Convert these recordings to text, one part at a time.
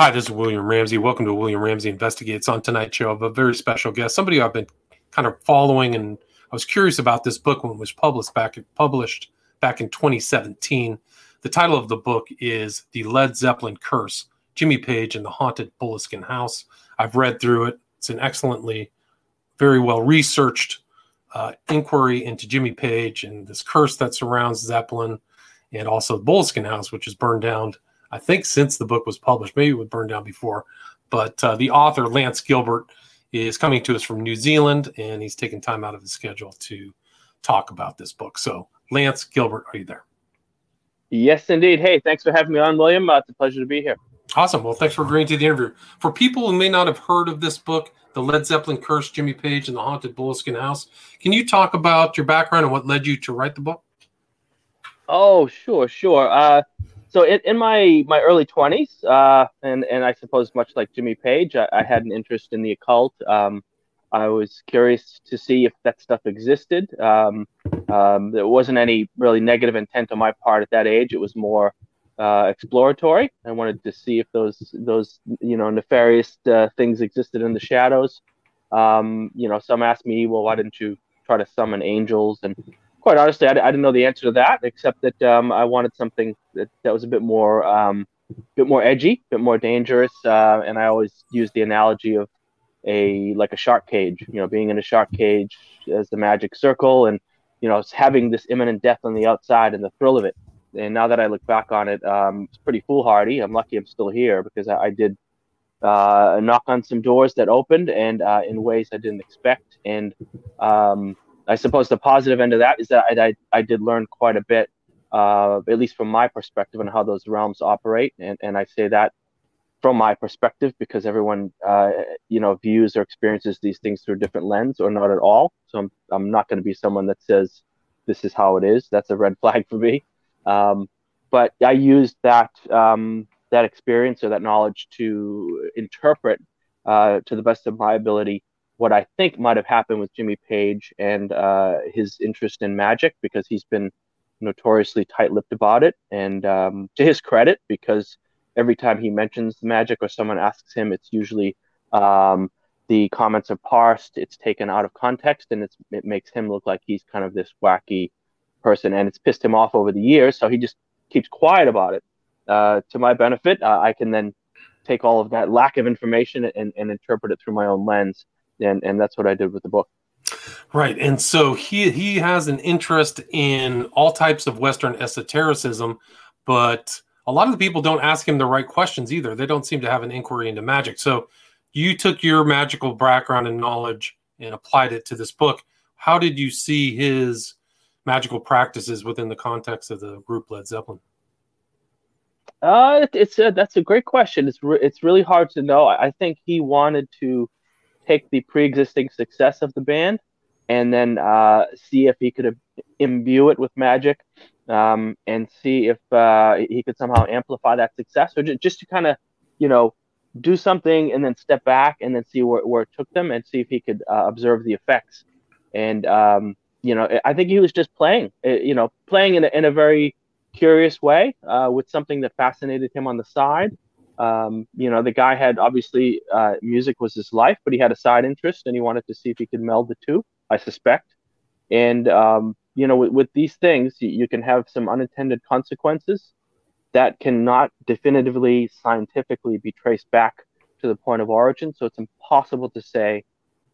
Hi, this is William Ramsey. Welcome to William Ramsey Investigates. On tonight's show, I have a very special guest, somebody I've been kind of following, and I was curious about this book when it was published back published back in 2017. The title of the book is "The Led Zeppelin Curse: Jimmy Page and the Haunted Boleskine House." I've read through it. It's an excellently, very well researched uh, inquiry into Jimmy Page and this curse that surrounds Zeppelin, and also the Boleskine House, which is burned down I think since the book was published. Maybe it would burn down before. But uh, the author, Lance Gilbert, is coming to us from New Zealand, and he's taking time out of his schedule to talk about this book. So, Lance Gilbert, are you there? Yes, indeed. Hey, thanks for having me on, William. Uh, it's a pleasure to be here. Awesome. Well, thanks for agreeing to the interview. For people who may not have heard of this book, The Led Zeppelin Curse, Jimmy Page, and the Haunted Boleskine House, can you talk about your background and what led you to write the book? Oh, sure, sure. Uh, so in, in my my early 20s uh, and and i suppose much like jimmy page i, I had an interest in the occult. Um, i was curious to see if that stuff existed. Um, um, there wasn't any really negative intent on my part at that age. It was more uh, exploratory. I wanted to see if those those you know nefarious uh, things existed in the shadows. Um, you know some asked me well why didn't you try to summon angels and quite honestly, I, I, didn't know the answer to that, except that um, I wanted something that, that was a bit more, um, bit more edgy, a bit more dangerous. Uh, and I always use the analogy of a like a shark cage. You know, being in a shark cage as the magic circle, and you know, having this imminent death on the outside and the thrill of it. And now that I look back on it, um, it's pretty foolhardy. I'm lucky I'm still here because I, I did uh, knock on some doors that opened and uh, in ways I didn't expect. And um, I suppose the positive end of that is that I, I, I did learn quite a bit, uh, at least from my perspective, on how those realms operate. And, and I say that from my perspective because everyone, uh, you know, views or experiences these things through a different lens or not at all. So I'm, I'm not going to be someone that says this is how it is. That's a red flag for me. Um, but I used that um, that experience or that knowledge to interpret uh, to the best of my ability what I think might have happened with Jimmy Page and uh, his interest in magic because he's been notoriously tight-lipped about it. And um, to his credit, because every time he mentions magic or someone asks him, it's usually um, the comments are parsed, it's taken out of context, and it makes him look like he's kind of this wacky person, and it's pissed him off over the years. So he just keeps quiet about it. Uh, to my benefit, uh, I can then take all of that lack of information and, and interpret it through my own lens and and that's what I did with the book. Right, and so he he has an interest in all types of Western esotericism, but a lot of the people don't ask him the right questions either. They don't seem to have an inquiry into magic. So you took your magical background and knowledge and applied it to this book. How did you see his magical practices within the context of the group Led Zeppelin? Uh, it's that's a great question. It's re- it's really hard to know. I think he wanted to take the pre-existing success of the band and then uh, see if he could imbue it with magic um, and see if uh, he could somehow amplify that success or just to kind of you know do something and then step back and then see where, where it took them and see if he could uh, observe the effects. And um, you know i think he was just playing uh, you know playing in a, in a very curious way uh, with something that fascinated him on the side um, you know, the guy had obviously uh, music was his life, but he had a side interest and he wanted to see if he could meld the two, I suspect. And, um, you know, with, with these things, you, you, can have some unintended consequences that cannot definitively scientifically be traced back to the point of origin. So it's impossible to say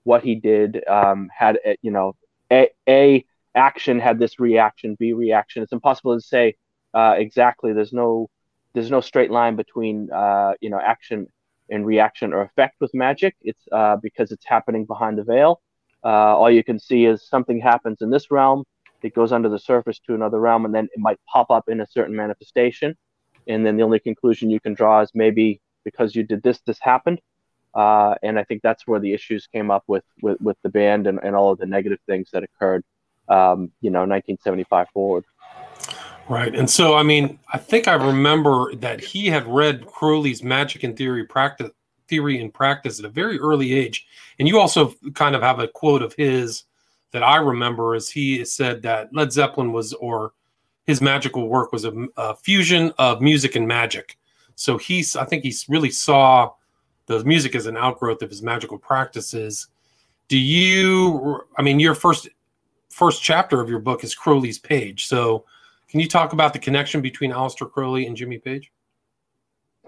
what he did um, had, you know, a, a action had this reaction, B reaction. It's impossible to say uh, exactly. There's no there's no straight line between uh, you know action and reaction or effect with magic. It's uh, because it's happening behind the veil. Uh, all you can see is something happens in this realm, it goes under the surface to another realm, and then it might pop up in a certain manifestation. And then the only conclusion you can draw is maybe because you did this, this happened. Uh, and I think that's where the issues came up with with, with the band and, and all of the negative things that occurred, um, you know, 1975 forward. Right. And so, I mean, I think I remember that he had read Crowley's Magic and Theory practice theory and practice at a very early age. And you also kind of have a quote of his that I remember as he said that Led Zeppelin was, or his magical work was a, a fusion of music and magic. So he's, I think he's really saw the music as an outgrowth of his magical practices. Do you? I mean, your first first chapter of your book is Crowley's Page. So, can you talk about the connection between Aleister Crowley and Jimmy Page?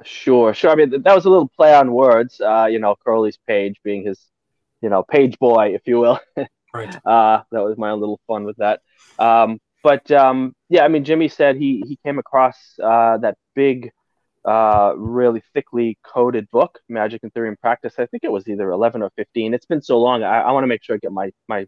Sure, sure. I mean, that was a little play on words. Uh, you know, Crowley's Page being his, you know, page boy, if you will. right. Uh, that was my little fun with that. Um, but um, yeah, I mean, Jimmy said he he came across uh, that big, uh, really thickly coded book, Magic and Theory and Practice. I think it was either eleven or fifteen. It's been so long. I, I want to make sure I get my my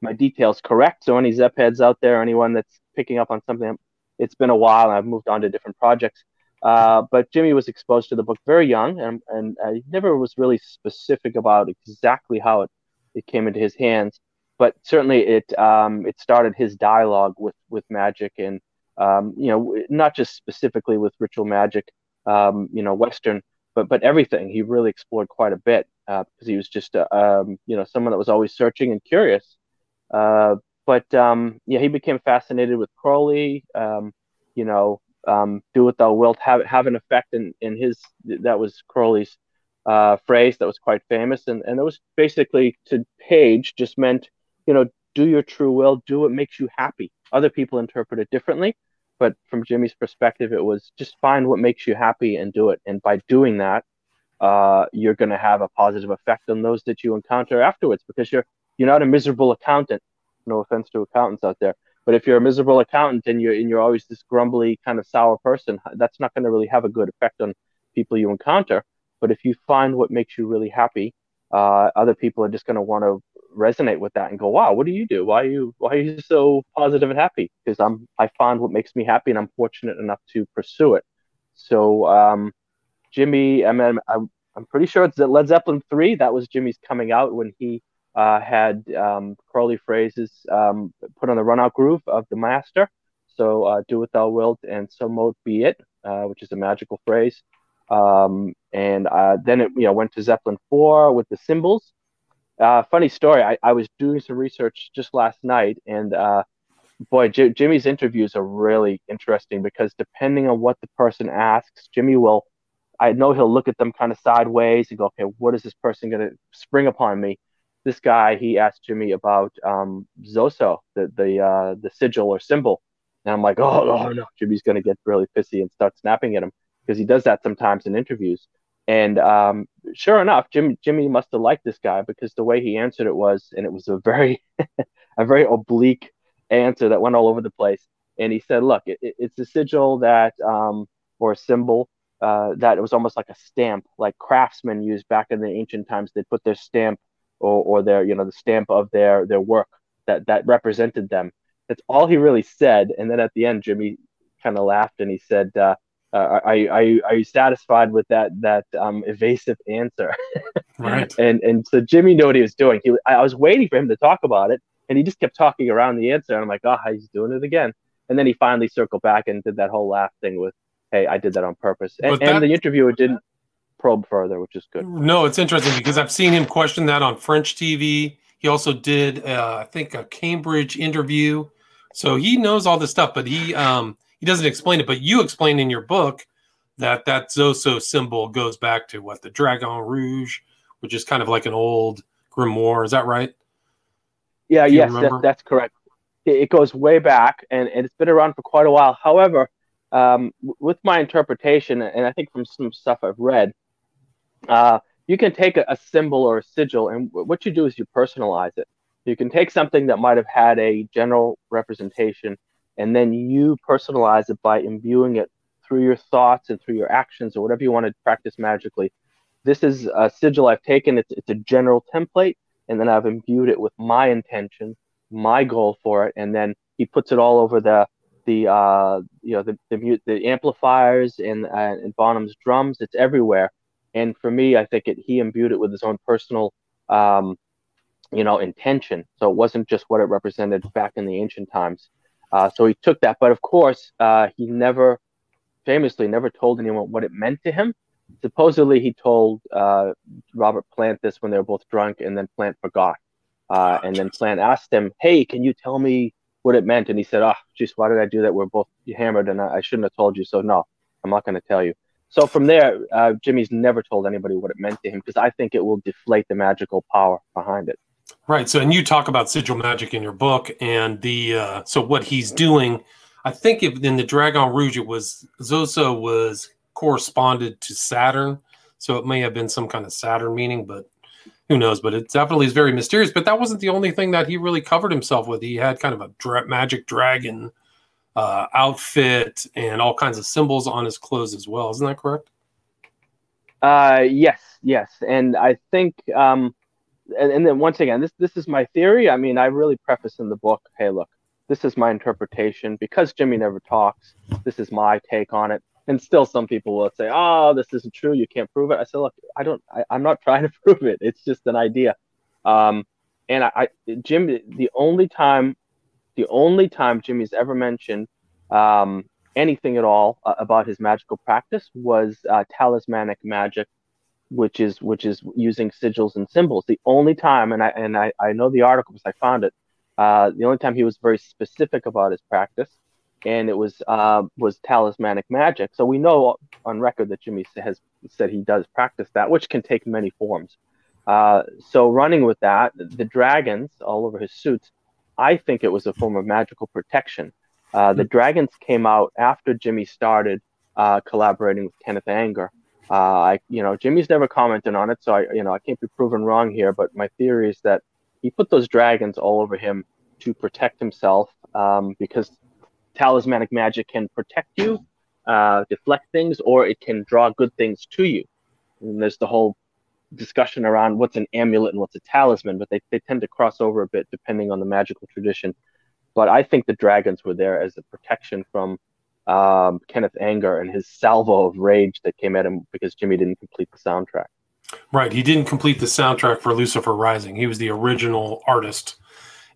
my details correct. So any Zep heads out there, anyone that's picking up on something, it's been a while, I've moved on to different projects. Uh, but Jimmy was exposed to the book very young, and and he never was really specific about exactly how it, it came into his hands. But certainly, it um, it started his dialogue with with magic, and um, you know, not just specifically with ritual magic, um, you know, Western, but but everything. He really explored quite a bit because uh, he was just uh, um, you know someone that was always searching and curious. Uh, but um, yeah, he became fascinated with Crowley. Um, you know, um, "Do what thou wilt" have have an effect in in his. That was Crowley's uh, phrase that was quite famous, and and it was basically to Page just meant, you know, do your true will, do what makes you happy. Other people interpret it differently, but from Jimmy's perspective, it was just find what makes you happy and do it. And by doing that, uh, you're going to have a positive effect on those that you encounter afterwards because you're you're not a miserable accountant. No offense to accountants out there, but if you're a miserable accountant and you're and you're always this grumbly kind of sour person, that's not going to really have a good effect on people you encounter. But if you find what makes you really happy, uh, other people are just going to want to resonate with that and go, "Wow, what do you do? Why are you why are you so positive and happy?" Because I'm I find what makes me happy, and I'm fortunate enough to pursue it. So, um, Jimmy, I mean, I'm I'm pretty sure it's Led Zeppelin three. That was Jimmy's coming out when he uh, had um, Crowley phrases um, put on the runout groove of the master. So uh, do what thou wilt, and so mote be it, uh, which is a magical phrase. Um, and uh, then it you know went to Zeppelin four with the symbols. Uh, funny story. I, I was doing some research just last night, and uh, boy, J- Jimmy's interviews are really interesting because depending on what the person asks, Jimmy will. I know he'll look at them kind of sideways and go, "Okay, what is this person going to spring upon me?" This guy he asked Jimmy about um, Zoso, the the uh, the sigil or symbol, and I'm like, oh, oh no, Jimmy's gonna get really pissy and start snapping at him because he does that sometimes in interviews. And um, sure enough, Jimmy Jimmy must have liked this guy because the way he answered it was, and it was a very a very oblique answer that went all over the place. And he said, look, it, it's a sigil that um, or a symbol uh, that it was almost like a stamp, like craftsmen used back in the ancient times. They put their stamp or, or their you know the stamp of their their work that that represented them. That's all he really said. And then at the end, Jimmy kind of laughed and he said, uh, uh, "Are you are you are you satisfied with that that um, evasive answer?" right. And and so Jimmy knew what he was doing. He I was waiting for him to talk about it, and he just kept talking around the answer. And I'm like, "Oh, he's doing it again." And then he finally circled back and did that whole laugh thing with, "Hey, I did that on purpose." And, that, and the interviewer didn't probe further, which is good. No, it's interesting because I've seen him question that on French TV. He also did, uh, I think, a Cambridge interview. So he knows all this stuff, but he um, he doesn't explain it. But you explain in your book that that Zoso symbol goes back to what the Dragon Rouge, which is kind of like an old grimoire. Is that right? Yeah, yes, that, that's correct. It, goes way back, and, and it's been around for quite a while. However, um, with my interpretation, and I think from some stuff I've read, uh, you can take a, a, symbol or a sigil, and what you do is you personalize it. You can take something that might have had a general representation, and then you personalize it by imbuing it through your thoughts and through your actions or whatever you want to practice magically. This is a sigil I've taken. It's, it's a general template, and then I've imbued it with my intention, my goal for it, and then he puts it all over the the uh, you know the the, the amplifiers and uh, and Bonham's drums. It's everywhere, and for me, I think it, he imbued it with his own personal, um, you know, intention. So it wasn't just what it represented back in the ancient times. Uh, so he took that, but of course, uh, he never, famously, never told anyone what it meant to him. Supposedly, he told uh, Robert Plant this when they were both drunk, and then Plant forgot. Uh, and then Plant asked him, "Hey, can you tell me what it meant?" And he said, "Oh, jeez, why did I do that? We're both hammered, and I, I shouldn't have told you. So no, I'm not going to tell you." So from there, uh, Jimmy's never told anybody what it meant to him because I think it will deflate the magical power behind it. Right. So, and you talk about sigil magic in your book, and the uh, so what he's doing. I think if in the Dragon Rouge, it was Zoso was corresponded to Saturn, so it may have been some kind of Saturn meaning, but who knows? But it definitely is very mysterious. But that wasn't the only thing that he really covered himself with. He had kind of a dra- magic dragon uh, outfit and all kinds of symbols on his clothes as well. Isn't that correct? Uh, yes, yes, and I think, um, and, and then once again, this this is my theory. I mean, I really preface in the book, hey, look, this is my interpretation because Jimmy never talks. This is my take on it. And still, some people will say, "Oh, this isn't true. You can't prove it." I said, "Look, I don't. I, am not trying to prove it. It's just an idea." Um, and I, I, Jim, the only time the only time Jimmy's ever mentioned um, anything at all uh, about his magical practice was uh, talismanic magic, which is which is using sigils and symbols. The only time, and I and I, I know the article because I found it. Uh, the only time he was very specific about his practice, and it was uh, was talismanic magic. So we know on record that Jimmy has said he does practice that, which can take many forms. Uh, so running with that, the dragons all over his suits I think it was a form of magical protection. Uh, the hmm. Dragons came out after Jimmy started uh, collaborating with Kenneth Anger. Uh, I, you know, Jimmy's never commented on it, so I, you know, I can't be proven wrong here. But my theory is that he put those dragons all over him to protect himself, um, because talismanic magic can protect you, uh, deflect things, or it can draw good things to you. And there's the whole discussion around what's an amulet and what's a talisman, but they, they tend to cross over a bit depending on the magical tradition. But I think the dragons were there as a protection from um, Kenneth Anger and his salvo of rage that came at him because Jimmy didn't complete the soundtrack. Right. He didn't complete the soundtrack for Lucifer Rising. He was the original artist.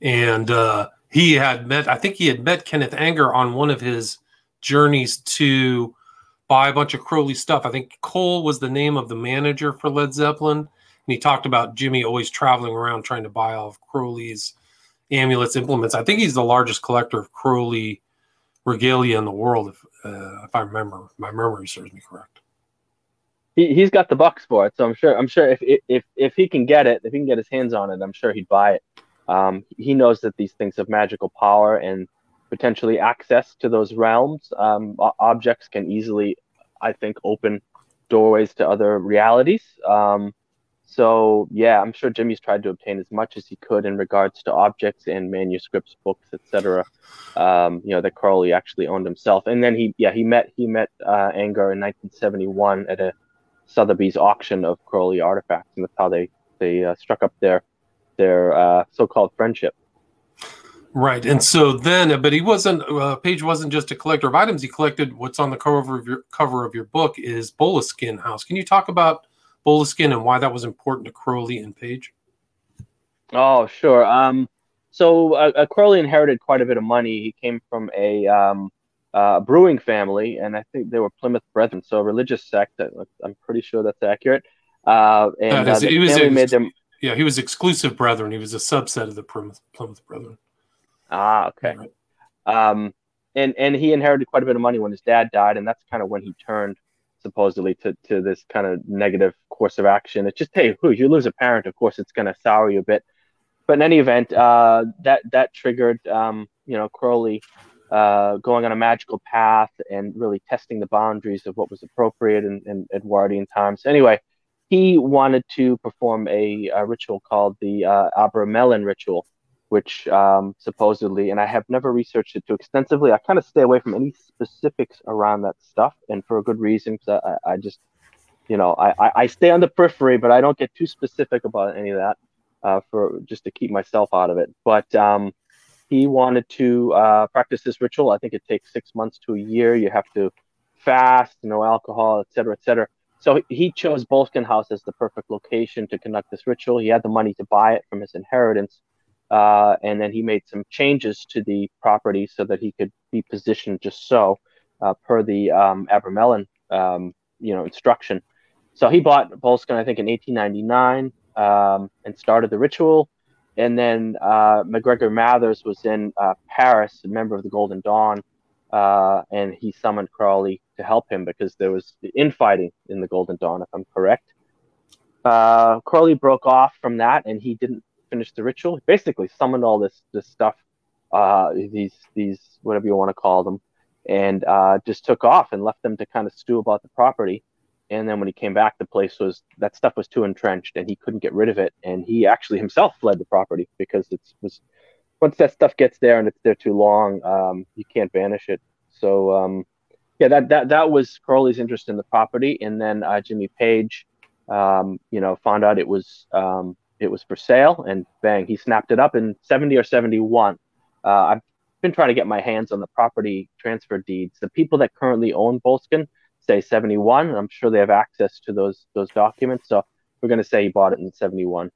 And uh, he had met, I think he had met Kenneth Anger on one of his journeys to buy a bunch of Crowley stuff. I think Cole was the name of the manager for Led Zeppelin. And he talked about Jimmy always traveling around trying to buy all of Crowley's amulets, implements. I think he's the largest collector of Crowley regalia in the world, if, uh, if I remember, my memory serves me correct. He, he's got the bucks for it, so I'm sure. I'm sure if, if if he can get it, if he can get his hands on it, I'm sure he'd buy it. Um, he knows that these things have magical power, and potentially access to those realms. Um, objects can easily, I think, open doorways to other realities. Um, so yeah, I'm sure Jimmy's tried to obtain as much as he could in regards to objects and manuscripts, books, etc. Um, you know that Crowley actually owned himself, and then he yeah he met he met uh, Anger in 1971 at a Sotheby's auction of Crowley artifacts, and that's how they they uh, struck up their their uh, so-called friendship. Right, and so then, but he wasn't. Uh, Page wasn't just a collector of items. He collected what's on the cover of your cover of your book is Boleskine House. Can you talk about Boleskine and why that was important to Crowley and Page? Oh, sure. Um, so uh, uh, Crowley inherited quite a bit of money. He came from a um, uh, brewing family, and I think they were Plymouth Brethren, so a religious sect. I'm pretty sure that's accurate. Uh, and uh, he was ex- made them. Yeah, he was exclusive Brethren. He was a subset of the Plymouth, Plymouth Brethren. Ah, okay. Um, and and he inherited quite a bit of money when his dad died, and that's kind of when he turned supposedly to, to this kind of negative course of action. It's just hey, who you lose a parent, of course, it's going to sour you a bit. But in any event, uh, that that triggered um, you know Crowley uh, going on a magical path and really testing the boundaries of what was appropriate in, in Edwardian times. Anyway, he wanted to perform a, a ritual called the uh, Abramelin ritual, which um, supposedly, and I have never researched it too extensively. I kind of stay away from any specifics around that stuff, and for a good reason, because I, I, just, you know, I, I stay on the periphery, but I don't get too specific about any of that, uh, for just to keep myself out of it. But um, he wanted to uh, practice this ritual. I think it takes six months to a year. You have to fast, no alcohol, etc., etc. So he chose Boleskine House as the perfect location to conduct this ritual. He had the money to buy it from his inheritance uh, and then he made some changes to the property so that he could be positioned just so, uh, per the um, Abramelin, um, you know, instruction. So he bought Boleskine, I think, in 1899, um, and started the ritual. And then uh, MacGregor Mathers was in uh, Paris, a member of the Golden Dawn, uh, and he summoned Crowley to help him because there was infighting in the Golden Dawn, if I'm correct. Uh, Crowley broke off from that, and he didn't finish the ritual. He basically summoned all this this stuff, uh, these these whatever you want to call them, and uh, just took off and left them to kind of stew about the property. And then when he came back, the place was that stuff was too entrenched, and he couldn't get rid of it. And he actually himself fled the property because it was once that stuff gets there and it's there too long, um, you can't banish it. So um, yeah, that that that was Crowley's interest in the property, and then uh, Jimmy Page, um, you know, found out it was um, it was for sale, and bang, he snapped it up in seventy or seventy one. Uh, I've been trying to get my hands on the property transfer deeds. The people that currently own Boleskine say seventy one. I'm sure they have access to those those documents, so we're going to say he bought it in seventy one,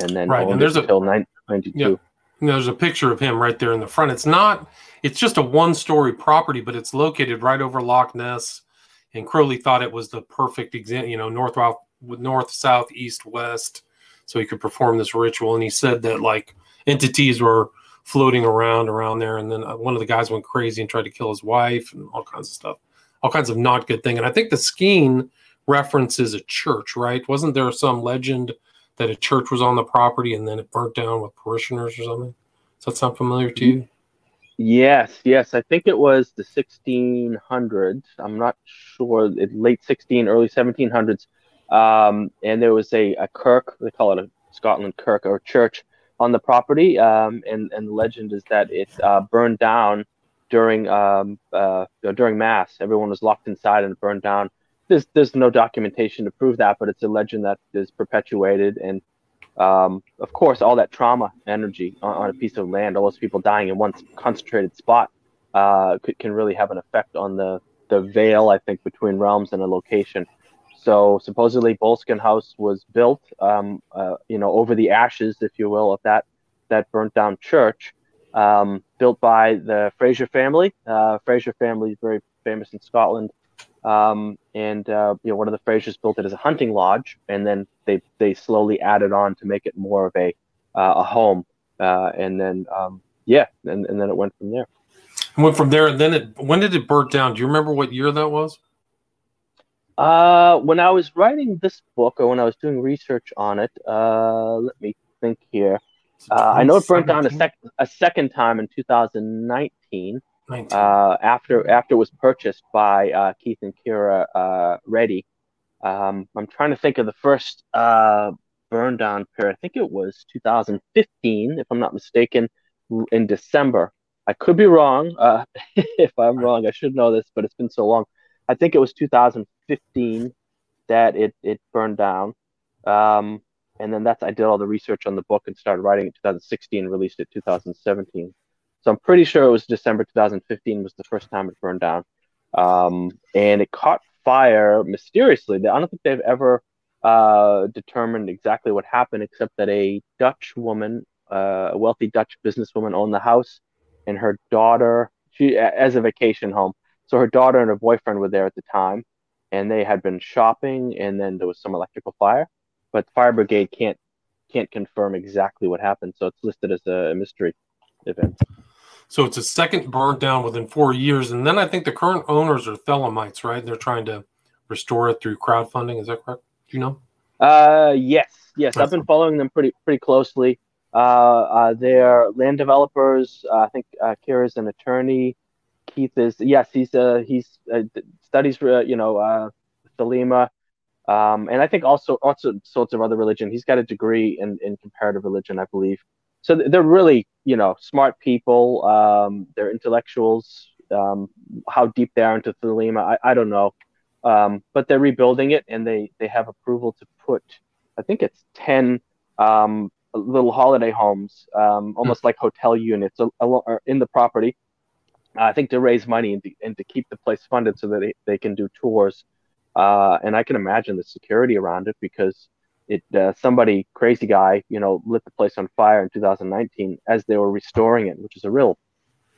and then right, and there's until a, 92. Yeah there's a picture of him right there in the front. It's not, it's just a one story property, but it's located right over Loch Ness. And Crowley thought it was the perfect example, you know, north, north, south, east, west. So he could perform this ritual. And he said that like entities were floating around around there. And then uh, one of the guys went crazy and tried to kill his wife and all kinds of stuff, all kinds of not good thing. And I think the Skene references a church, right? Wasn't there some legend that a church was on the property and then it burnt down with parishioners or something? Does that sound familiar to you? Yes, yes. I think it was the 1600s. I'm not sure. Late 16, early 1700s. Um, and there was a, a kirk. They call it a Scotland kirk or church on the property. Um, and and the legend is that it uh, burned down during um, uh, during mass. Everyone was locked inside and burned down there's there's no documentation to prove that, but it's a legend that is perpetuated. And um, of course, all that trauma energy on, on, a piece of land, all those people dying in one concentrated spot, uh, could, can really have an effect on the the veil. I think between realms and a location. So supposedly, Boleskine House was built, um, uh, you know, over the ashes, if you will, of that that burnt down church, um, built by the Fraser family. Uh, Fraser family is very famous in Scotland um, and uh, you know, one of the Frasers built it as a hunting lodge, and then they they slowly added on to make it more of a uh, a home, uh, and then um, yeah, and, and then it went from there. It went from there, and then it. When did it burn down? Do you remember what year that was? Uh, when I was writing this book, or when I was doing research on it, uh, let me think here. Uh, I know it burnt down a, sec- a second time in 2019 uh, after after it was purchased by uh, Keith and Kira uh, Readdy. Um, I'm trying to think of the first uh, burn down period. I think it was 2015, if I'm not mistaken, in December. I could be wrong. Uh, if I'm wrong, I should know this, but it's been so long. I think it was 2015 that it it burned down. Um, and then that's I did all the research on the book and started writing it 2016, released it 2017. So I'm pretty sure it was December 2015 was the first time it burned down, um, and it caught fire mysteriously. I don't think they've ever uh, determined exactly what happened, except that a Dutch woman, uh, a wealthy Dutch businesswoman, owned the house, and her daughter, she as a vacation home. So her daughter and her boyfriend were there at the time, and they had been shopping, and then there was some electrical fire, but the fire brigade can't can't confirm exactly what happened, so it's listed as a mystery event. So it's a second burnt down within four years. And then I think the current owners are Thelemites, right? They're trying to restore it through crowdfunding. Is that correct? Do you know? Uh, yes, yes. I've been following them pretty pretty closely. Uh, uh, they're land developers. Uh, I think uh, Kira's an attorney. Keith is yes, he's uh, he's uh, studies uh, you know uh, Thelema, um, and I think also also sorts of other religion. He's got a degree in in comparative religion, I believe so they're really you know smart people um, they're intellectuals um, how deep they are into Thelema I, I don't know um, but they're rebuilding it and they they have approval to put I think it's 10 um, little holiday homes um, almost mm. like hotel units in the property I think to raise money and to, and to keep the place funded so that they, they can do tours. Uh, and I can imagine the security around it because it uh, somebody crazy guy you know lit the place on fire in 2019 as they were restoring it which is a real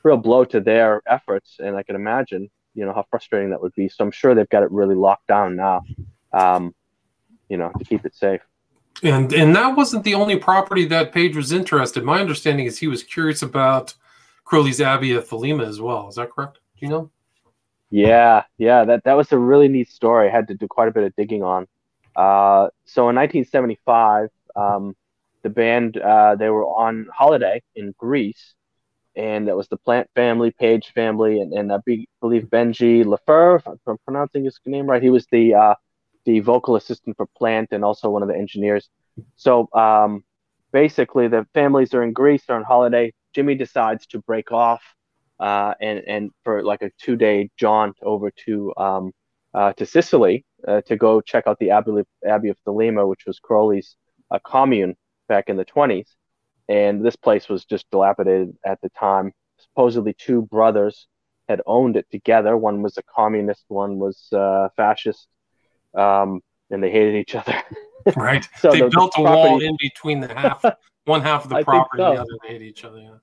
real blow to their efforts. And i can imagine you know how frustrating that would be. So i'm sure they've got it really locked down now um, you know to keep it safe. And and that wasn't the only property that page was interested. My understanding is he was curious about Crowley's Abbey of Thelema as well. Is that correct? Do you know? Yeah, yeah, that that was a really neat story. I had to do quite a bit of digging on. Uh, so in 1975, um, the band uh, they were on holiday in Greece, and that was the Plant family, Page family, and, and I be, believe Benji LeFevre, if I'm pronouncing his name right, he was the uh, the vocal assistant for Plant and also one of the engineers. So um, basically, the families are in Greece, they're on holiday. Jimmy decides to break off uh, and and for like a two day jaunt over to um, uh, to Sicily uh, to go check out the Abbey, Abbey of Thelema, which was Crowley's uh, commune back in the 20s. And this place was just dilapidated at the time. Supposedly, two brothers had owned it together. One was a communist, one was uh, fascist, um, and they hated each other. right. so they the, built the a property... wall in between the half, one half of the property, so. the other they hate each other. Yeah.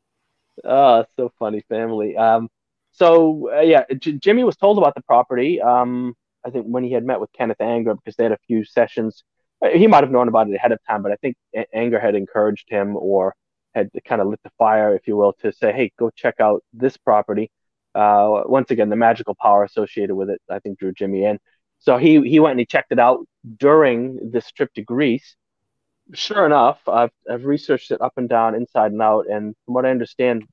Oh, so funny family. Um, so uh, yeah, J- Jimmy was told about the property. Um, I think when he had met with Kenneth Anger because they had a few sessions. Uh, he might have known about it ahead of time, but I think Anger had encouraged him or had kind of lit the fire, if you will, to say, "Hey, go check out this property." Uh, once again, the magical power associated with it, I think, drew Jimmy in. So he he went and he checked it out during this trip to Greece. Sure enough, I've I've researched it up and down, inside and out, and from what I understand,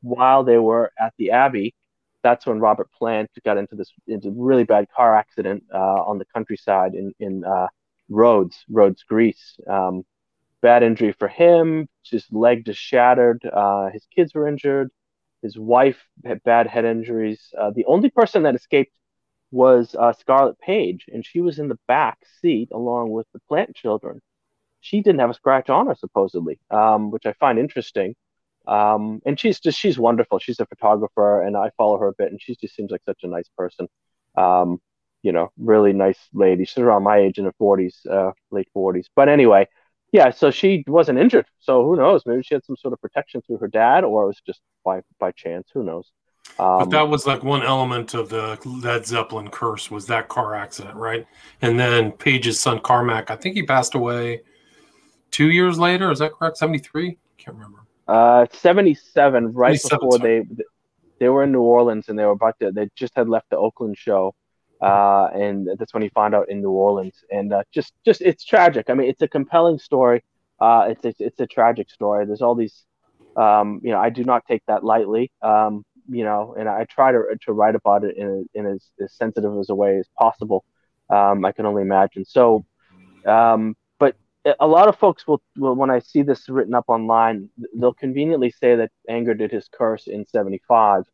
while they were at the Abbey, that's when Robert Plant got into this into really bad car accident uh, on the countryside in in uh, Rhodes, Rhodes, Greece. Um, bad injury for him. His leg just shattered. Uh, his kids were injured. His wife had bad head injuries. Uh, the only person that escaped was uh, Scarlett Page, and she was in the back seat along with the Plant children. She didn't have a scratch on her supposedly, um, which I find interesting. Um, and she's just she's wonderful. She's a photographer, and I follow her a bit, and she just seems like such a nice person. Um, you know, really nice lady. She's around my age in her forties, uh, late forties. But anyway, yeah. So she wasn't injured. So who knows? Maybe she had some sort of protection through her dad, or it was just by by chance. Who knows? Um, but that was like one element of the Led Zeppelin curse was that car accident, right? And then Page's son Karac, I think he passed away two years later. Is that correct? Seventy three? Can't remember. Uh, 77, right 77, before sorry. they they were in New Orleans and they were about to they just had left the Oakland show, uh, and that's when he found out in New Orleans. And uh, just just it's tragic. I mean, it's a compelling story. Uh, it's it's, it's a tragic story. There's all these, um, you know, I do not take that lightly. Um, you know, and I try to to write about it in a, in as, as sensitive as a way as possible. Um, I can only imagine. So, um, a lot of folks will, will, when I see this written up online, they'll conveniently say that Anger did his curse in 75.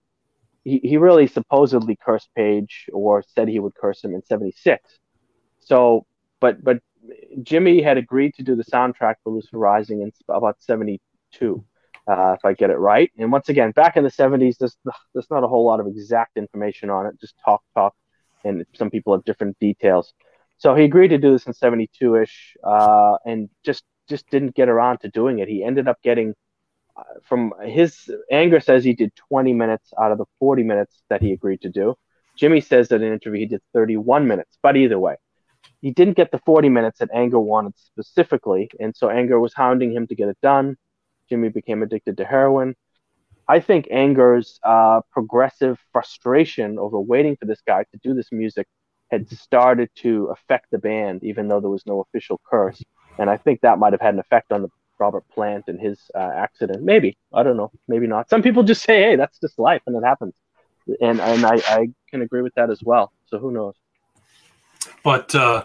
He, he really supposedly cursed Page or said he would curse him in 76. So, but, but Jimmy had agreed to do the soundtrack for Lucifer Rising in about 72, uh, if I get it right. And once again, back in the 70s, there's, there's not a whole lot of exact information on it, just talk, talk, and some people have different details. So he agreed to do this in 72 ish uh, and just just didn't get around to doing it. He ended up getting uh, from his anger says he did 20 minutes out of the 40 minutes that he agreed to do. Jimmy says that in an interview he did 31 minutes, but either way, he didn't get the 40 minutes that Anger wanted specifically, and so Anger was hounding him to get it done. Jimmy became addicted to heroin. I think Anger's uh, progressive frustration over waiting for this guy to do this music had started to affect the band, even though there was no official curse. And I think that might have had an effect on the Robert Plant and his uh, accident. Maybe I don't know. Maybe not. Some people just say, "Hey, that's just life," and it happens. And and I, I can agree with that as well. So who knows? But uh,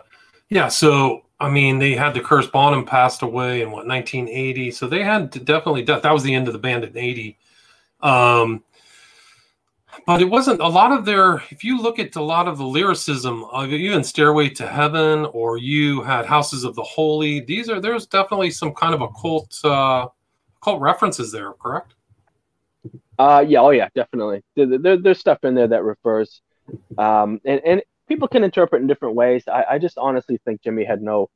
yeah, so I mean, they had the curse. Bonham passed away in what 1980, so they had definitely death. that was the end of the band in 80. Um, but it wasn't a lot of their if you look at a lot of the lyricism of even stairway to heaven or you had houses of the holy these are there's definitely some kind of occult uh cult references there correct? Uh yeah oh yeah definitely. There, there, there's stuff in there that refers um and, and people can interpret in different ways. I, I just honestly think jimmy had no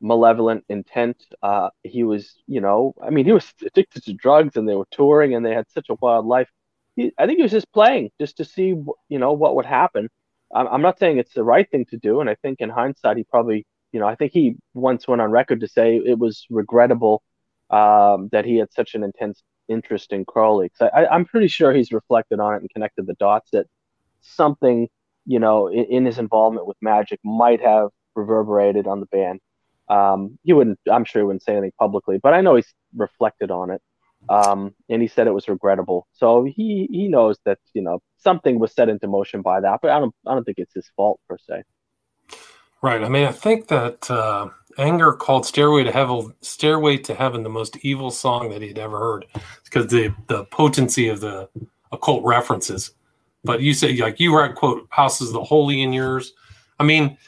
malevolent intent. Uh he was you know i mean he was addicted to drugs and they were touring and they had such a wild life he, I think he was just playing just to see, you know, what would happen. I'm, I'm not saying it's the right thing to do, and I think in hindsight, he probably, you know, I think he once went on record to say it was regrettable um, that he had such an intense interest in Crowley. I, I'm pretty sure he's reflected on it and connected the dots that something, you know, in, in his involvement with magic might have reverberated on the band. Um, he wouldn't, I'm sure he wouldn't say anything publicly, but I know he's reflected on it. Um, and he said it was regrettable. So he, he knows that, you know, something was set into motion by that, but I don't, I don't think it's his fault per se. Right. I mean, I think that, uh, Anger called "Stairway to Heaven" "Stairway to Heaven" the most evil song that he'd ever heard because the the potency of the occult references. But you say like you read quote "House is the holy" in yours. I mean,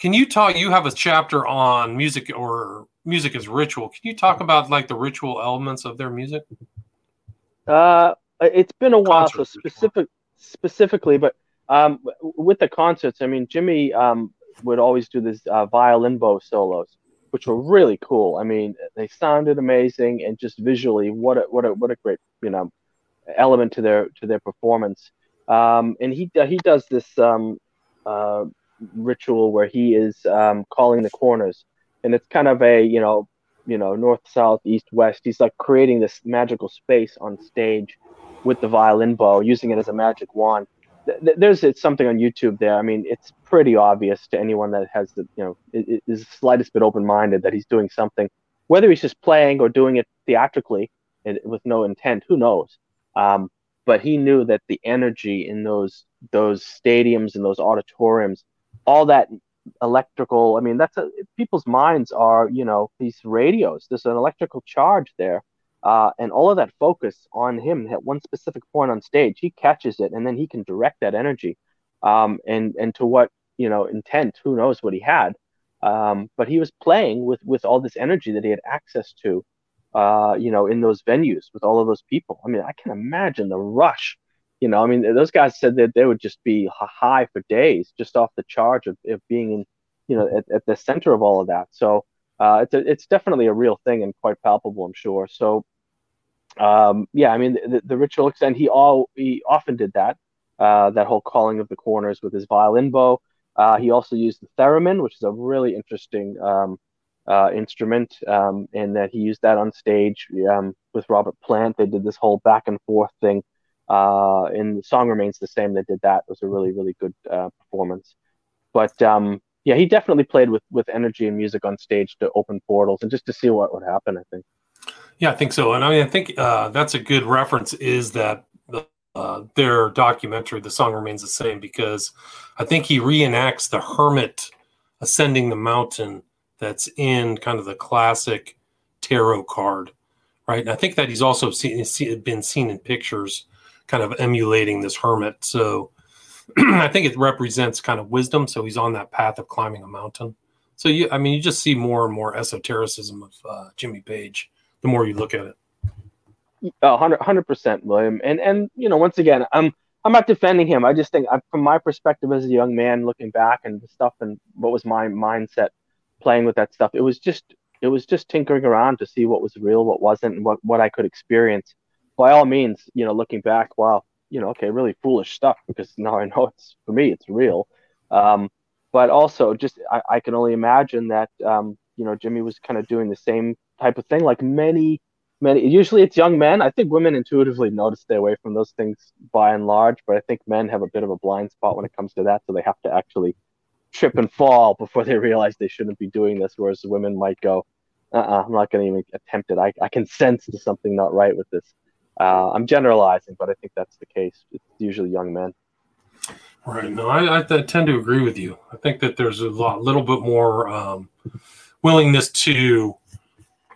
can you talk? You have a chapter on music or music as ritual. Can you talk about like the ritual elements of their music? Uh, it's been a while, so specific specifically, but um, with the concerts, I mean, Jimmy um, would always do this uh, violin bow solos, which were really cool. I mean, they sounded amazing, and just visually, what a what a what a great you know element to their to their performance. Um, and he he does this um, uh, ritual where he is um, calling the corners, and it's kind of a you know you know north south east west. He's like creating this magical space on stage with the violin bow, using it as a magic wand there's it's something on YouTube there. I mean, it's pretty obvious to anyone that has the you know is the slightest bit open minded that he's doing something, whether he's just playing or doing it theatrically and with no intent. Who knows? Um, but he knew that the energy in those those stadiums and those auditoriums, all that electrical. I mean, that's a, people's minds are you know these radios. There's an electrical charge there uh, and all of that focus on him at one specific point on stage, he catches it, and then he can direct that energy, um, and and to what you know intent? Who knows what he had? Um, but he was playing with with all this energy that he had access to, uh, you know, in those venues with all of those people. I mean, I can imagine the rush. You know, I mean, those guys said that they would just be high for days just off the charge of, of being in, you know, at, at the center of all of that. So uh, it's a, it's definitely a real thing and quite palpable, I'm sure. So, um, yeah, I mean the, the ritual extent. He all he often did that, uh, that whole calling of the corners with his violin bow. Uh, he also used the theremin, which is a really interesting um, uh, instrument, um, and that he used that on stage um, with Robert Plant. They did this whole back and forth thing, uh, and the song remains the same. They did that. It was a really really good uh, performance. But um, yeah, he definitely played with with energy and music on stage to open portals and just to see what would happen. I think. Yeah, I think so. And I mean, I think uh, that's a good reference. Is that uh, their documentary, "The Song Remains the Same," because I think he reenacts the hermit ascending the mountain that's in kind of the classic tarot card, right? And I think that he's also seen, been seen in pictures, kind of emulating this hermit. So I think it represents kind of wisdom. So he's on that path of climbing a mountain. So you, I mean, you just see more and more esotericism of uh, Jimmy Page the more you look at it. hundred percent, William. And and you know, once again, I'm I'm not defending him. I just think, I, from my perspective as a young man, looking back and the stuff and what was my mindset playing with that stuff, it was just it was just tinkering around to see what was real, what wasn't, and what what I could experience. By all means, you know, looking back, wow, you know, okay, really foolish stuff because now I know it's for me, it's real. Um, but also, just I, I can only imagine that um, you know Jimmy was kind of doing the same type of thing. Like many, many, usually it's young men. I think women intuitively know to stay away from those things by and large, but I think men have a bit of a blind spot when it comes to that. So they have to actually trip and fall before they realize they shouldn't be doing this. Whereas women might go, uh-uh, I'm not going to even attempt it. I, I can sense there's something not right with this. Uh, I'm generalizing, but I think that's the case. It's usually young men. Right. No, I, I, tend to agree with you. I think that there's a lot, little bit more um, willingness to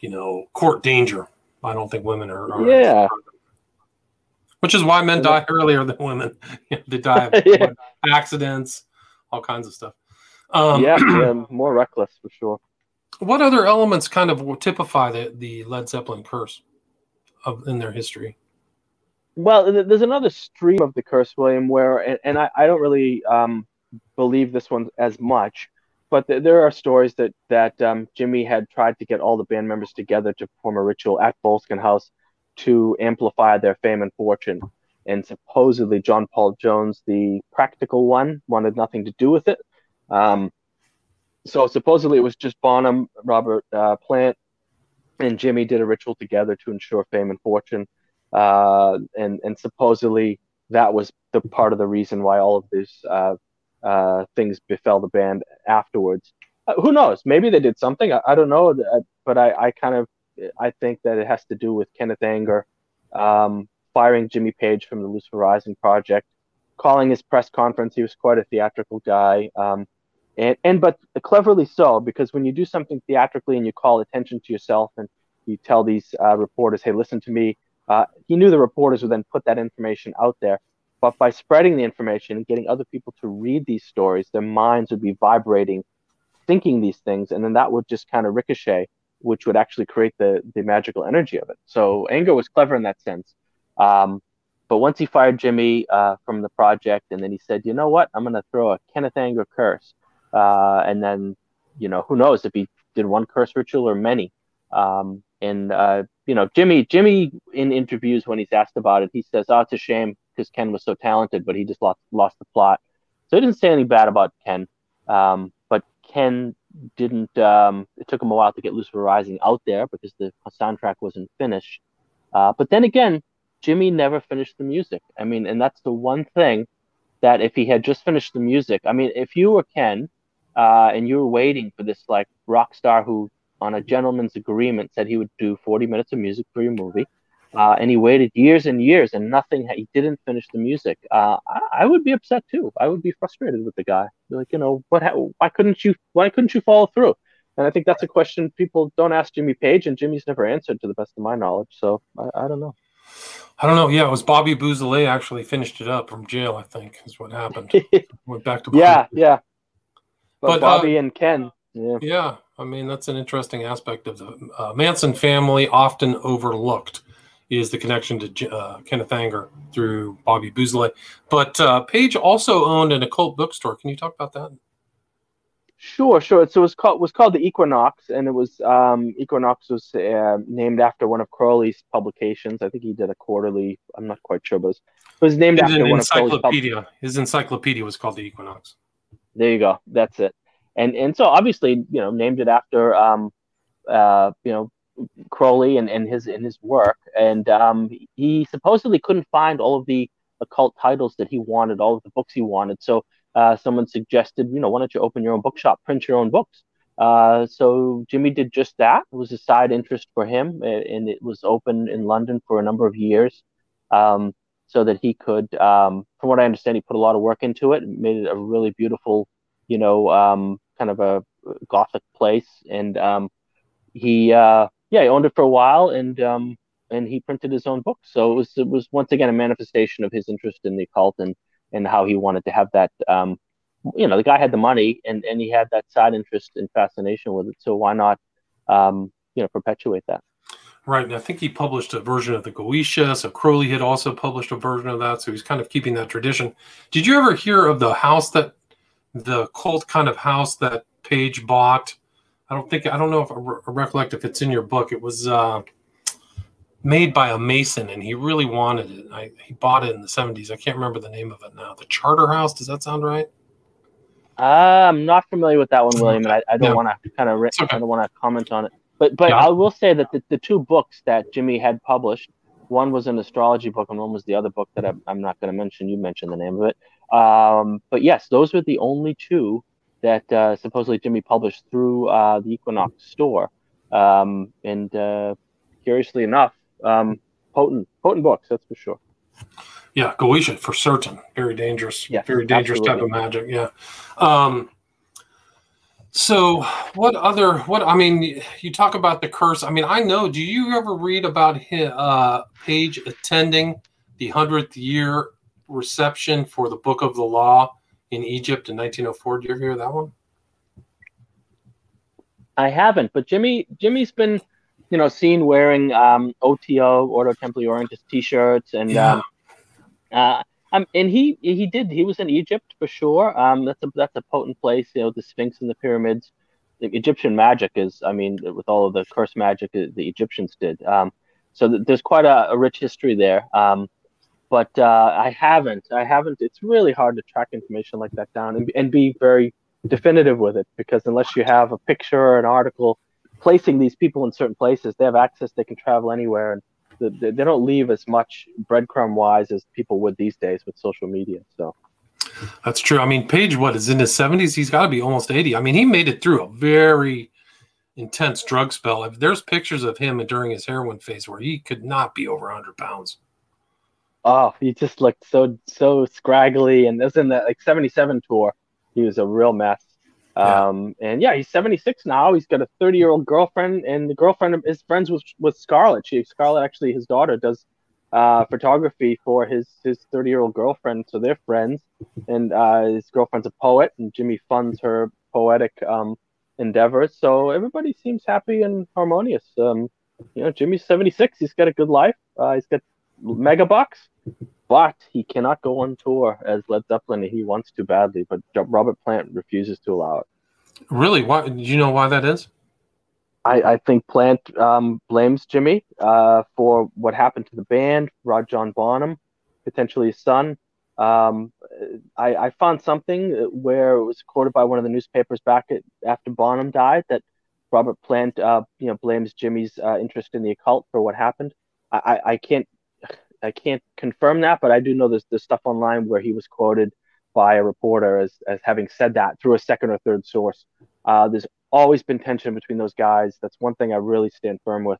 you know, court danger. I don't think women are. are yeah. Which is why men die earlier than women. they die of yeah. accidents, all kinds of stuff. Um, yeah, yeah, more reckless for sure. What other elements kind of typify the, the Led Zeppelin curse of in their history? Well, there's another stream of the curse, William, where, and, and I, I, don't really um, believe this one as much, but th- there are stories that that um, Jimmy had tried to get all the band members together to perform a ritual at Boleskine House to amplify their fame and fortune. And supposedly John Paul Jones, the practical one, wanted nothing to do with it. Um, so supposedly it was just Bonham, Robert uh, Plant, and Jimmy did a ritual together to ensure fame and fortune. uh, and and supposedly that was the part of the reason why all of these uh, uh, things befell the band afterwards. Uh, who knows? Maybe they did something. I, I don't know, uh, but I, I, kind of I think that it has to do with Kenneth Anger um, firing Jimmy Page from the Lucifer Rising project, calling his press conference. He was quite a theatrical guy. Um, and, and but cleverly so because when you do something theatrically and you call attention to yourself and you tell these uh, reporters, "Hey, listen to me," uh, he knew the reporters would then put that information out there. But by spreading the information and getting other people to read these stories, their minds would be vibrating, thinking these things, and then that would just kind of ricochet, which would actually create the the magical energy of it. So Anger was clever in that sense. Um, but once he fired Jimmy uh, from the project, and then he said, "You know what? I'm going to throw a Kenneth Anger curse." Uh, and then, you know, who knows if he did one curse ritual or many. Um, and uh, you know, Jimmy, Jimmy in interviews when he's asked about it, he says, "Oh, it's a shame because Ken was so talented, but he just lost lost the plot." So he didn't say anything bad about Ken, um, but Ken didn't. Um, it took him a while to get Lucifer Rising out there because the soundtrack wasn't finished. Uh, but then again, Jimmy never finished the music. I mean, and that's the one thing that if he had just finished the music, I mean, if you were Ken uh, and you were waiting for this like rock star who, on a gentleman's agreement, said he would do 40 minutes of music for your movie, uh, and he waited years and years and nothing. He didn't finish the music. Uh, I, I, would be upset too. I would be frustrated with the guy. Like, you know, what? Why couldn't you? Why couldn't you follow through? And I think that's a question people don't ask Jimmy Page, and Jimmy's never answered to the best of my knowledge. So I, I don't know. I don't know. Yeah, it was Bobby Beausoleil actually finished it up from jail. I think is what happened. Went back to Bobby. yeah, yeah. But, but Bobby uh, and Ken. Yeah. yeah, I mean that's an interesting aspect of the uh, Manson family, often overlooked, is the connection to uh, Kenneth Anger through Bobby Beausoleil. But uh, Page also owned an occult bookstore. Can you talk about that? Sure, sure. So it was called was called the Equinox, and it was um, Equinox was uh, named after one of Crowley's publications. I think he did a quarterly. I'm not quite sure, but it was, it was named His after one of Crowley's. His encyclopedia was called the Equinox. There you go. That's it. And and so obviously, you know, named it after um, uh, you know, Crowley and, and his in his work. And um, he supposedly couldn't find all of the occult titles that he wanted, all of the books he wanted. So uh, someone suggested, you know, why don't you open your own bookshop, print your own books? Uh, so Jimmy did just that. It was a side interest for him, and it was open in London for a number of years. Um, so that he could, um, from what I understand, he put a lot of work into it, made it a really beautiful, you know, um, kind of a gothic place. And um, he, uh, yeah, he owned it for a while, and um, and he printed his own books. So it was it was once again a manifestation of his interest in the occult and and how he wanted to have that. Um, you know, the guy had the money, and and he had that side interest and fascination with it. So why not, um, you know, perpetuate that? Right, and I think he published a version of the Goetia. So Crowley had also published a version of that. So he's kind of keeping that tradition. Did you ever hear of the house that the cult kind of house that Page bought? I don't think I don't know if I, re- recollect if it's in your book. It was uh, made by a Mason, and he really wanted it. I, he bought it in the '70s. I can't remember the name of it now. The Charter House. Does that sound right? Uh, I'm not familiar with that one, William, and I, I don't yeah. want to kind of okay. I don't want to comment on it. But but yeah. I will say that the, the two books that Jimmy had published, one was an astrology book and one was the other book that I'm, I'm not going to mention. You mentioned the name of it. Um, but yes, those were the only two that uh, supposedly Jimmy published through uh, the Equinox store. Um, and uh, curiously enough, um, potent potent books, that's for sure. Yeah, Goetia for certain. Very dangerous. Yeah, very dangerous absolutely. type of magic. Yeah. Um, so, what other? What I mean, you talk about the curse. I mean, I know. Do you ever read about his, uh, Page attending the hundredth year reception for the Book of the Law in Egypt in 1904? Do you ever hear that one? I haven't, but Jimmy Jimmy's been, you know, seen wearing um, OTO Ordo Templi Orientis T-shirts and. Yeah. Um, uh, um, and he he did. He was in Egypt for sure. Um, that's a that's a potent place. You know, the Sphinx and the pyramids. The Egyptian magic is. I mean, with all of the curse magic the Egyptians did. Um, so th- there's quite a, a, rich history there. Um, but uh, I haven't. I haven't. It's really hard to track information like that down and, and be very definitive with it because unless you have a picture or an article placing these people in certain places, they have access. They can travel anywhere, and they, they don't leave as much breadcrumb wise as people would these days with social media. So that's true. I mean, Page, what is in his seventies? He's got to be almost eighty. I mean, he made it through a very intense drug spell. There's pictures of him during his heroin phase where he could not be over hundred pounds. Oh, he just looked so so scraggly, and this in the like '77 tour, he was a real mess. Yeah. Um, and yeah, he's 76 now. He's got a 30 year old girlfriend, and the girlfriend is friends with with Scarlett. She Scarlett actually, his daughter does uh, photography for his his 30 year old girlfriend, so they're friends. And uh, his girlfriend's a poet, and Jimmy funds her poetic um, endeavors. So everybody seems happy and harmonious. Um, you know, Jimmy's 76. He's got a good life. Uh, he's got mega bucks, but he cannot go on tour as Led Zeppelin. He wants to badly, but Robert Plant refuses to allow it. Really? Why? Do you know why that is? I, I think Plant um, blames Jimmy uh, for what happened to the band, Rod John Bonham, potentially his son. Um, I, I, found something where it was quoted by one of the newspapers back at, after Bonham died that Robert Plant, uh, you know, blames Jimmy's uh, interest in the occult for what happened. I, I, can't I can't confirm that, but I do know there's, there's stuff online where he was quoted by a reporter as, as having said that through a second or third source. Uh, there's always been tension between those guys. That's one thing I really stand firm with.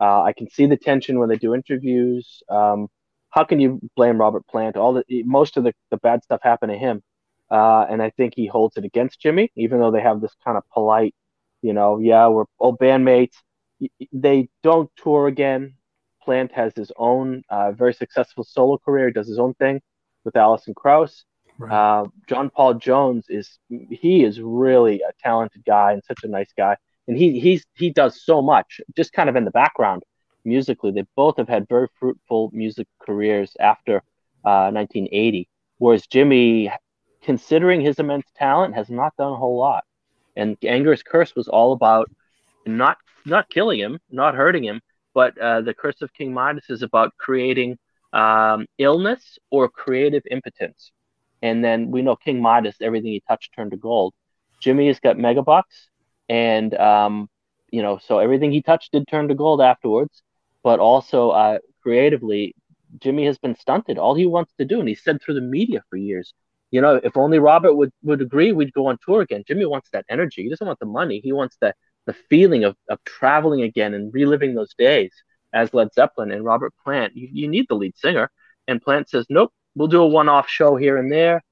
Uh, I can see the tension when they do interviews. Um, how can you blame Robert Plant? All the most of the, the bad stuff happened to him, uh, and I think he holds it against Jimmy, even though they have this kind of polite, you know, yeah, we're old bandmates. They don't tour again. Plant has his own uh, very successful solo career. Does his own thing with Alison Krauss. Right. Uh, John Paul Jones is he is really a talented guy and such a nice guy, and he he's he does so much just kind of in the background musically. They both have had very fruitful music careers after uh, 1980, whereas Jimmy, considering his immense talent, has not done a whole lot. And Anger's Curse was all about not not killing him, not hurting him, but uh, the Curse of King Midas is about creating um, illness or creative impotence. And then we know King Midas, everything he touched turned to gold. Jimmy has got megabucks, and um, you know, so everything he touched did turn to gold afterwards. But also uh, creatively, Jimmy has been stunted. All he wants to do, and he said through the media for years, you know, if only Robert would would agree, we'd go on tour again. Jimmy wants that energy. He doesn't want the money. He wants the the feeling of, of traveling again and reliving those days as Led Zeppelin and Robert Plant. You, you need the lead singer. And Plant says, nope, we'll do a one off show here and there,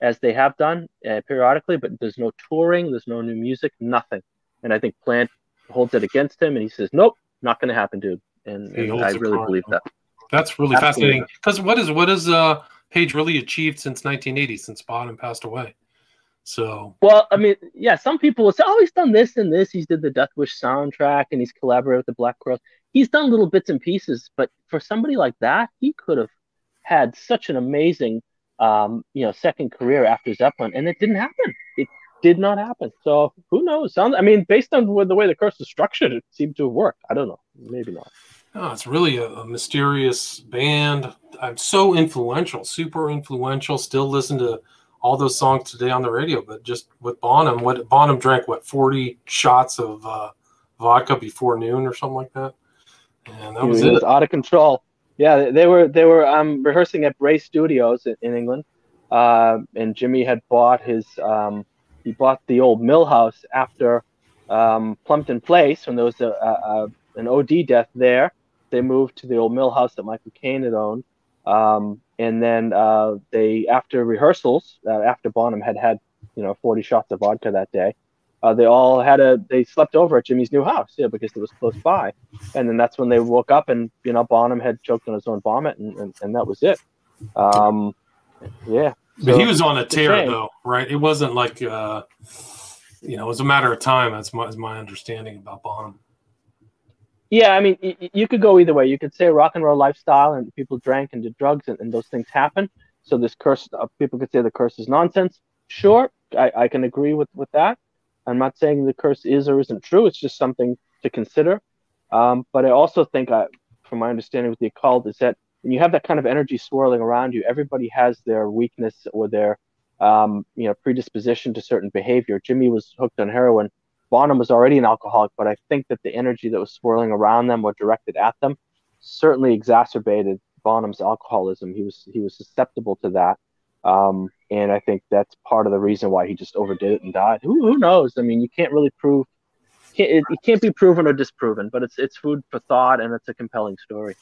as they have done uh, periodically, but there's no touring, there's no new music, nothing. And I think Plant holds it against him and he says, nope, not going to happen, dude. And, and I really believe that. That's really Absolutely. fascinating. Because what is what has uh, Page really achieved since 1980, since Bonham passed away? So well, I mean, yeah, some people will say, "Oh, he's done this and this. He's did the Death Wish soundtrack, and he's collaborated with the Black Crowes. He's done little bits and pieces." But for somebody like that, he could have had such an amazing, um, you know, second career after Zeppelin, and it didn't happen. It did not happen. So who knows? Sounds. I mean, based on the way the curse is structured, it seemed to have worked. I don't know. Maybe not. Oh, it's really a, a mysterious band. I'm so influential, super influential. Still listen to all those songs today on the radio, but just with Bonham, what Bonham drank what forty shots of uh, vodka before noon or something like that, and that was it. was out of control. Yeah, they were they were um, rehearsing at Bray Studios in, in England, uh, and Jimmy had bought his um, he bought the old mill house after um, Plumpton Place when there was a, a, a, an OD death there. They moved to the old mill house that Michael Caine had owned. Um, and then uh, they, after rehearsals, uh, after Bonham had had, you know, 40 shots of vodka that day, uh, they all had a, they slept over at Jimmy's new house, yeah, because it was close by. And then that's when they woke up and, you know, Bonham had choked on his own vomit and, and, and that was it. Um, yeah. So, but he was on a tear though, right? It wasn't like, uh, you know, it was a matter of time. That's my, that's my understanding about Bonham. Yeah, I mean, you could go either way. You could say rock and roll lifestyle and people drank and did drugs and, and those things happen. So this curse, uh, people could say the curse is nonsense. Sure, I, I can agree with, with that. I'm not saying the curse is or isn't true. It's just something to consider. Um, but I also think, uh, from my understanding with the occult, is that when you have that kind of energy swirling around you, everybody has their weakness or their um, you know predisposition to certain behavior. Jimmy was hooked on heroin Bonham was already an alcoholic, but I think that the energy that was swirling around them, or directed at them, certainly exacerbated Bonham's alcoholism. He was he was susceptible to that, um, and I think that's part of the reason why he just overdid it and died. Who, who knows? I mean, you can't really prove. Can't, it, it can't be proven or disproven, but it's it's food for thought, and it's a compelling story.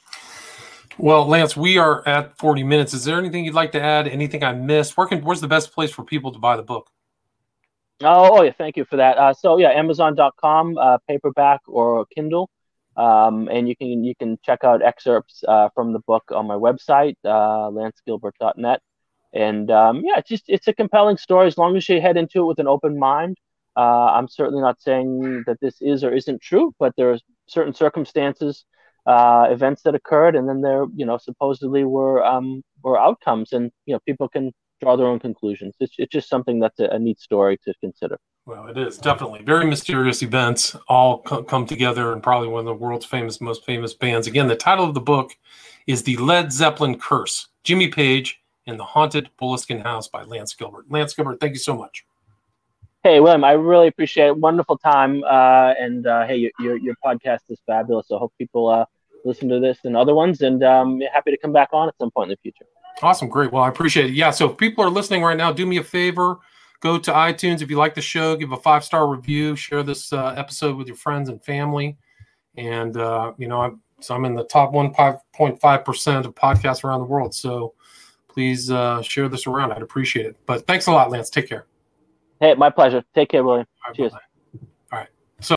Well, Lance, we are at 40 minutes. Is there anything you'd like to add? Anything I missed? Where can, where's the best place for people to buy the book? Oh, oh yeah, thank you for that. Uh, so yeah, Amazon.com, uh, paperback or Kindle, um, and you can you can check out excerpts uh, from the book on my website, uh, lancegilbert.net. And um, yeah, it's just it's a compelling story as long as you head into it with an open mind. Uh, I'm certainly not saying that this is or isn't true, but there are certain circumstances uh, events that occurred, and then there, you know, supposedly were um, were outcomes, and you know, people can draw their own conclusions. It's, it's just something that's a, a neat story to consider. Well, it is definitely very mysterious events all co- come together, and probably one of the world's famous, most famous bands. Again, the title of the book is "The Led Zeppelin Curse: Jimmy Page and the Haunted Boleskine House" by Lance Gilbert. Lance Gilbert, thank you so much. Hey, William, I really appreciate it. Wonderful time, uh, and uh, hey, your, your, your podcast is fabulous. I hope people uh, listen to this and other ones, and um, happy to come back on at some point in the future. Awesome, great. Well, I appreciate it. Yeah, so if people are listening right now, do me a favor, go to iTunes if you like the show, give a five star review, share this uh, episode with your friends and family, and uh, you know, I'm so I'm in the top one point five percent of podcasts around the world. So please uh, share this around. I'd appreciate it. But thanks a lot, Lance. Take care. Hey, my pleasure. Take care, William. Right, Cheers. Bye-bye.